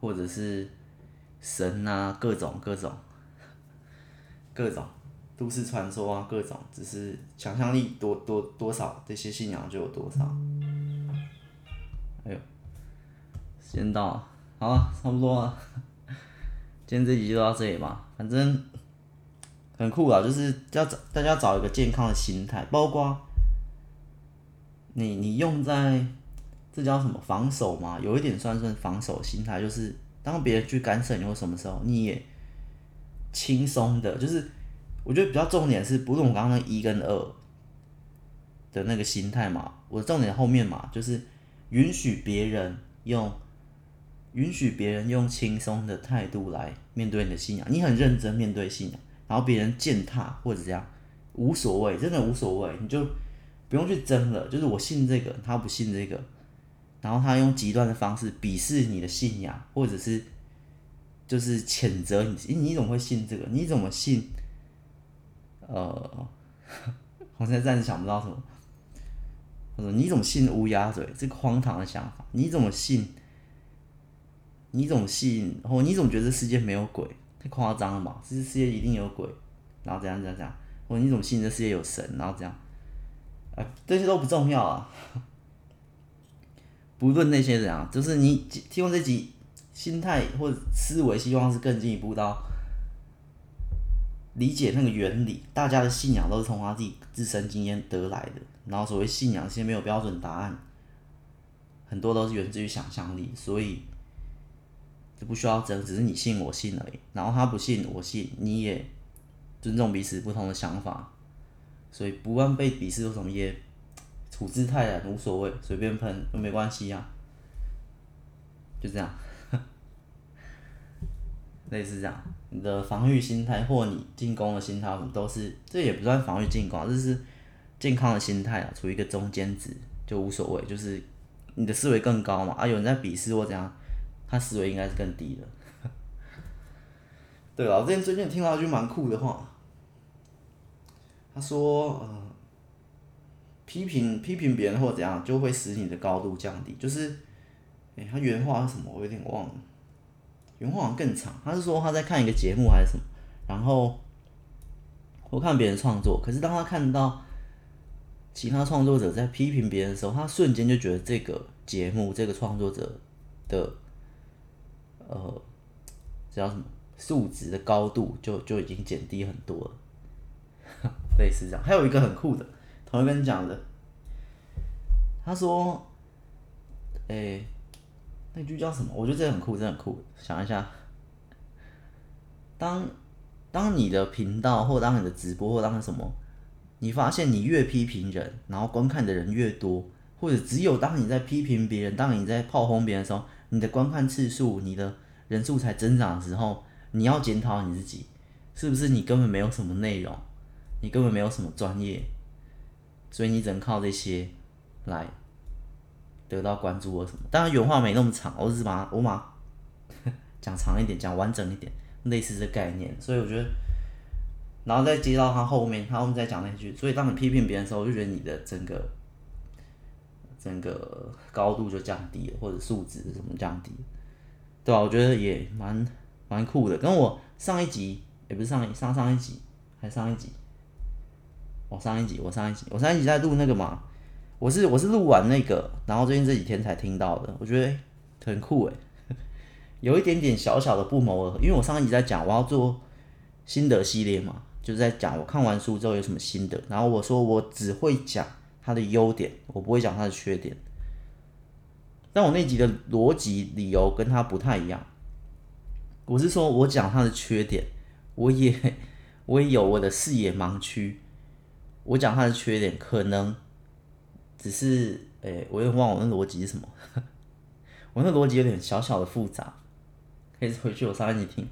或者是神啊，各种各种各种都市传说啊，各种，只是想象力多多多少，这些信仰就有多少。哎呦，时间到了，好了，差不多了，今天这集就到这里吧。反正很酷啊，就是要找大家找一个健康的心态，包括。你你用在这叫什么防守吗？有一点算算防守心态，就是当别人去干涉你或什么时候，你也轻松的。就是我觉得比较重点是，不是我刚刚那一跟二的那个心态嘛？我的重点后面嘛，就是允许别人用允许别人用轻松的态度来面对你的信仰，你很认真面对信仰，然后别人践踏或者这样无所谓，真的无所谓，你就。不用去争了，就是我信这个，他不信这个，然后他用极端的方式鄙视你的信仰，或者是就是谴责你，你怎么会信这个？你怎么信？呃，我现在暂时想不到什么。他说你怎么信乌鸦嘴？这个荒唐的想法，你怎么信？你怎么信？然后你怎么觉得世界没有鬼？夸张了嘛？这世界一定有鬼，然后怎样怎样怎样。或者你怎么信这世界有神？然后这样。哎，这些都不重要啊！不论那些怎样，就是你提供这集心态或者思维，希望是更进一步到理解那个原理。大家的信仰都是从他自己自身经验得来的，然后所谓信仰，其实没有标准答案，很多都是源自于想象力，所以就不需要争，只是你信我信而已。然后他不信我信，你也尊重彼此不同的想法。所以不管被鄙视，有什么也处之泰然，无所谓，随便喷都没关系呀、啊。就这样，类似这样，你的防御心态或你进攻的心态，都是，这也不算防御进攻，这是健康的心态啊，处于一个中间值就无所谓，就是你的思维更高嘛。啊，有人在鄙视或怎样，他思维应该是更低的。对啊，我之前最近听到一句蛮酷的话。他说：“呃，批评批评别人或怎样，就会使你的高度降低。就是，哎，他原话是什么？我有点忘了。原话好像更长。他是说他在看一个节目还是什么，然后我看别人创作，可是当他看到其他创作者在批评别人的时候，他瞬间就觉得这个节目这个创作者的，呃，这叫什么数值的高度就就已经减低很多了。”类似这样，还有一个很酷的，同学跟你讲的，他说：“诶、欸，那句叫什么？我觉得这很酷，真的很酷。想一下，当当你的频道或当你的直播或当什么，你发现你越批评人，然后观看的人越多，或者只有当你在批评别人，当你在炮轰别人的时候，你的观看次数、你的人数才增长的时候，你要检讨你自己，是不是你根本没有什么内容？”你根本没有什么专业，所以你只能靠这些来得到关注或什么。当然原话没那么长，我只是把它我把它讲长一点，讲完整一点，类似这概念。所以我觉得，然后再接到他后面，他后面再讲那句。所以当你批评别人的时候，我就觉得你的整个整个高度就降低了，或者素质什么降低，对吧？我觉得也蛮蛮酷的，跟我上一集也不是上一上上一集还上一集。我上一集，我上一集，我上一集在录那个嘛，我是我是录完那个，然后最近这几天才听到的，我觉得很酷诶，有一点点小小的不谋而合，因为我上一集在讲我要做心得系列嘛，就是在讲我看完书之后有什么心得，然后我说我只会讲它的优点，我不会讲它的缺点。但我那集的逻辑理由跟他不太一样。我是说，我讲他的缺点，我也我也有我的视野盲区。我讲他的缺点，可能只是，诶、欸，我也忘我那逻辑是什么。我那逻辑有点小小的复杂，可以回去我上一集听。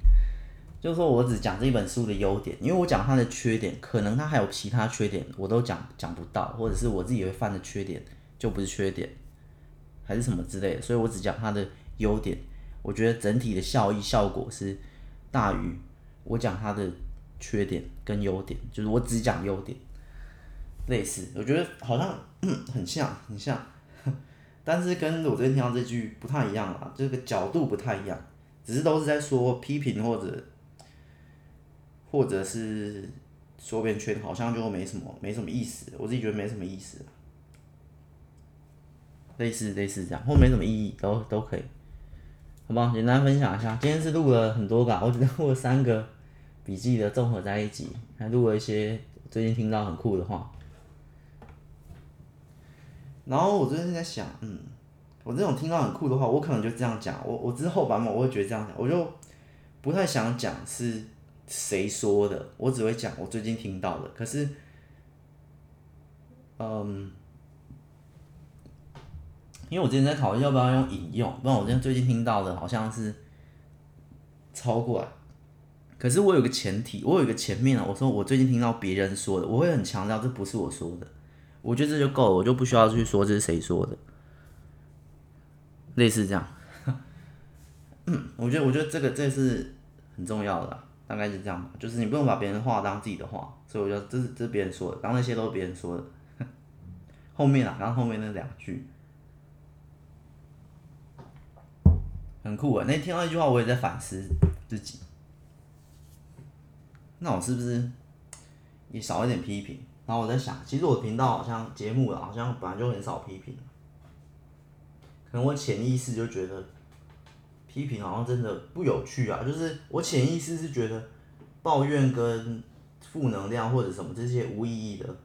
就是说我只讲这一本书的优点，因为我讲他的缺点，可能他还有其他缺点，我都讲讲不到，或者是我自己会犯的缺点，就不是缺点。还是什么之类的，所以我只讲它的优点。我觉得整体的效益效果是大于我讲它的缺点跟优点，就是我只讲优点。类似，我觉得好像很像很像，但是跟我最近听到这句不太一样啊，这个角度不太一样，只是都是在说批评或者或者是说边圈，好像就没什么没什么意思，我自己觉得没什么意思。类似类似这样，或没什么意义，都都可以，好不好？简单分享一下，今天是录了很多个，我只录了三个笔记的综合在一起，还录了一些最近听到很酷的话。然后我最近在想，嗯，我这种听到很酷的话，我可能就这样讲。我我之后版本我会觉得这样讲，我就不太想讲是谁说的，我只会讲我最近听到的。可是，嗯。因为我之前在考虑要不要用引用，不然我今天最近听到的好像是超过来。可是我有个前提，我有一个前面啊，我说我最近听到别人说的，我会很强调这不是我说的，我觉得这就够了，我就不需要去说这是谁说的。类似这样，嗯，我觉得我觉得这个这是很重要的，大概是这样吧，就是你不用把别人的话当自己的话，所以我觉得这是这是别人说的，刚刚那些都是别人说的。后面啊，刚刚后面那两句。很酷啊！那听到一句话，我也在反思自己。那我是不是也少一点批评？然后我在想，其实我频道好像节目了，好像本来就很少批评。可能我潜意识就觉得批评好像真的不有趣啊。就是我潜意识是觉得抱怨跟负能量或者什么这些无意义的，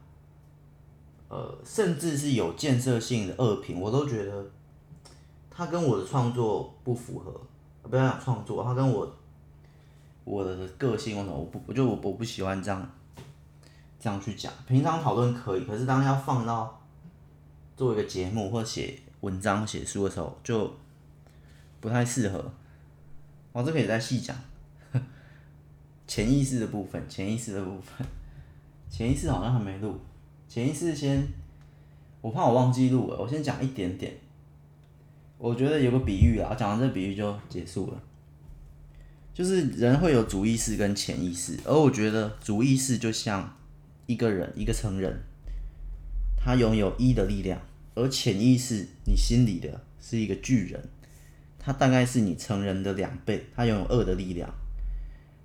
呃，甚至是有建设性的恶评，我都觉得。他跟我的创作不符合，不要讲创作，他跟我我的个性我，我不，我就我我不喜欢这样这样去讲。平常讨论可以，可是当要放到做一个节目或写文章、写书的时候，就不太适合。我这可以再细讲，潜意识的部分，潜意识的部分，潜意识好像还没录，潜意识先，我怕我忘记录了，我先讲一点点。我觉得有个比喻啊，讲完这比喻就结束了。就是人会有主意识跟潜意识，而我觉得主意识就像一个人，一个成人，他拥有一的力量，而潜意识你心里的是一个巨人，他大概是你成人的两倍，他拥有二的力量。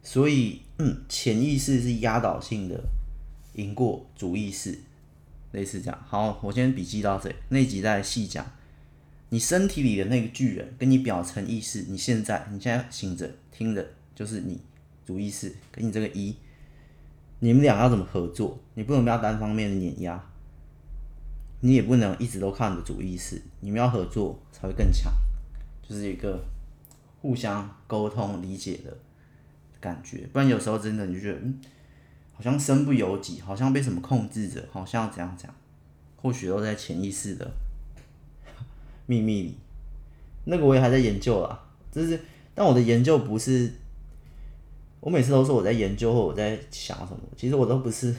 所以，嗯，潜意识是压倒性的赢过主意识，类似这样。好，我先笔记到这，那集再细讲。你身体里的那个巨人，跟你表层意识，你现在你现在醒着听的，就是你主意识跟你这个一，你们俩要怎么合作？你不能不要单方面的碾压，你也不能一直都靠你的主意识，你们要合作才会更强，就是一个互相沟通理解的感觉。不然有时候真的你就觉得，嗯，好像身不由己，好像被什么控制着，好像怎样怎样，或许都在潜意识的。秘密里，那个我也还在研究啦，就是，但我的研究不是，我每次都说我在研究或我在想什么，其实我都不是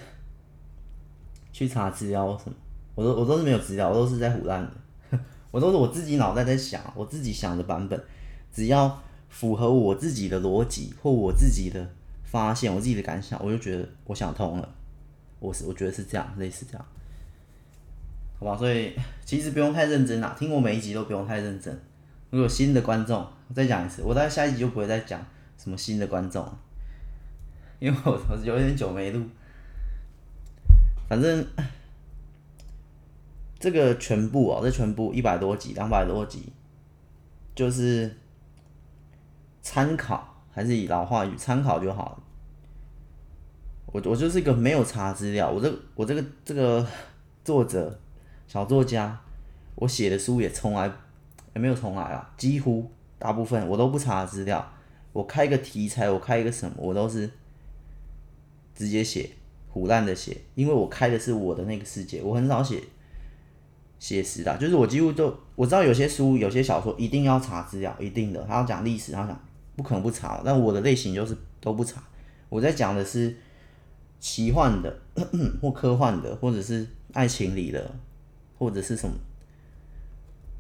去查资料什么，我都我都是没有资料，我都是在唬烂的，我都是我自己脑袋在想，我自己想的版本，只要符合我自己的逻辑或我自己的发现，我自己的感想，我就觉得我想通了，我是我觉得是这样，类似这样。好吧，所以其实不用太认真啦，听我每一集都不用太认真。如果有新的观众，我再讲一次，我在下一集就不会再讲什么新的观众，因为我我有点久没录。反正这个全部哦，这全部一百多集、两百多集，就是参考，还是以老话语参考就好。我我就是一个没有查资料，我这我这个这个作者小作家，我写的书也从来也没有从来啊，几乎大部分我都不查资料。我开一个题材，我开一个什么，我都是直接写，胡乱的写，因为我开的是我的那个世界，我很少写写实的，就是我几乎都我知道有些书、有些小说一定要查资料，一定的，他要讲历史，他讲不可能不查，但我的类型就是都不查，我在讲的是奇幻的或科幻的，或者是爱情里的，或者是什么，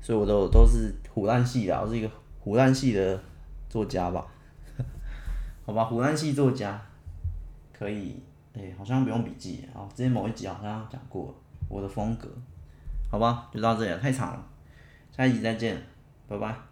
所以我都都是胡乱系的，我是一个胡乱系的作家吧。好吧，胡乱系作家可以，哎、好像不用笔记啊。之前某一集好像讲过我的风格，好吧，就到这里了，太惨了，下期再见，拜拜。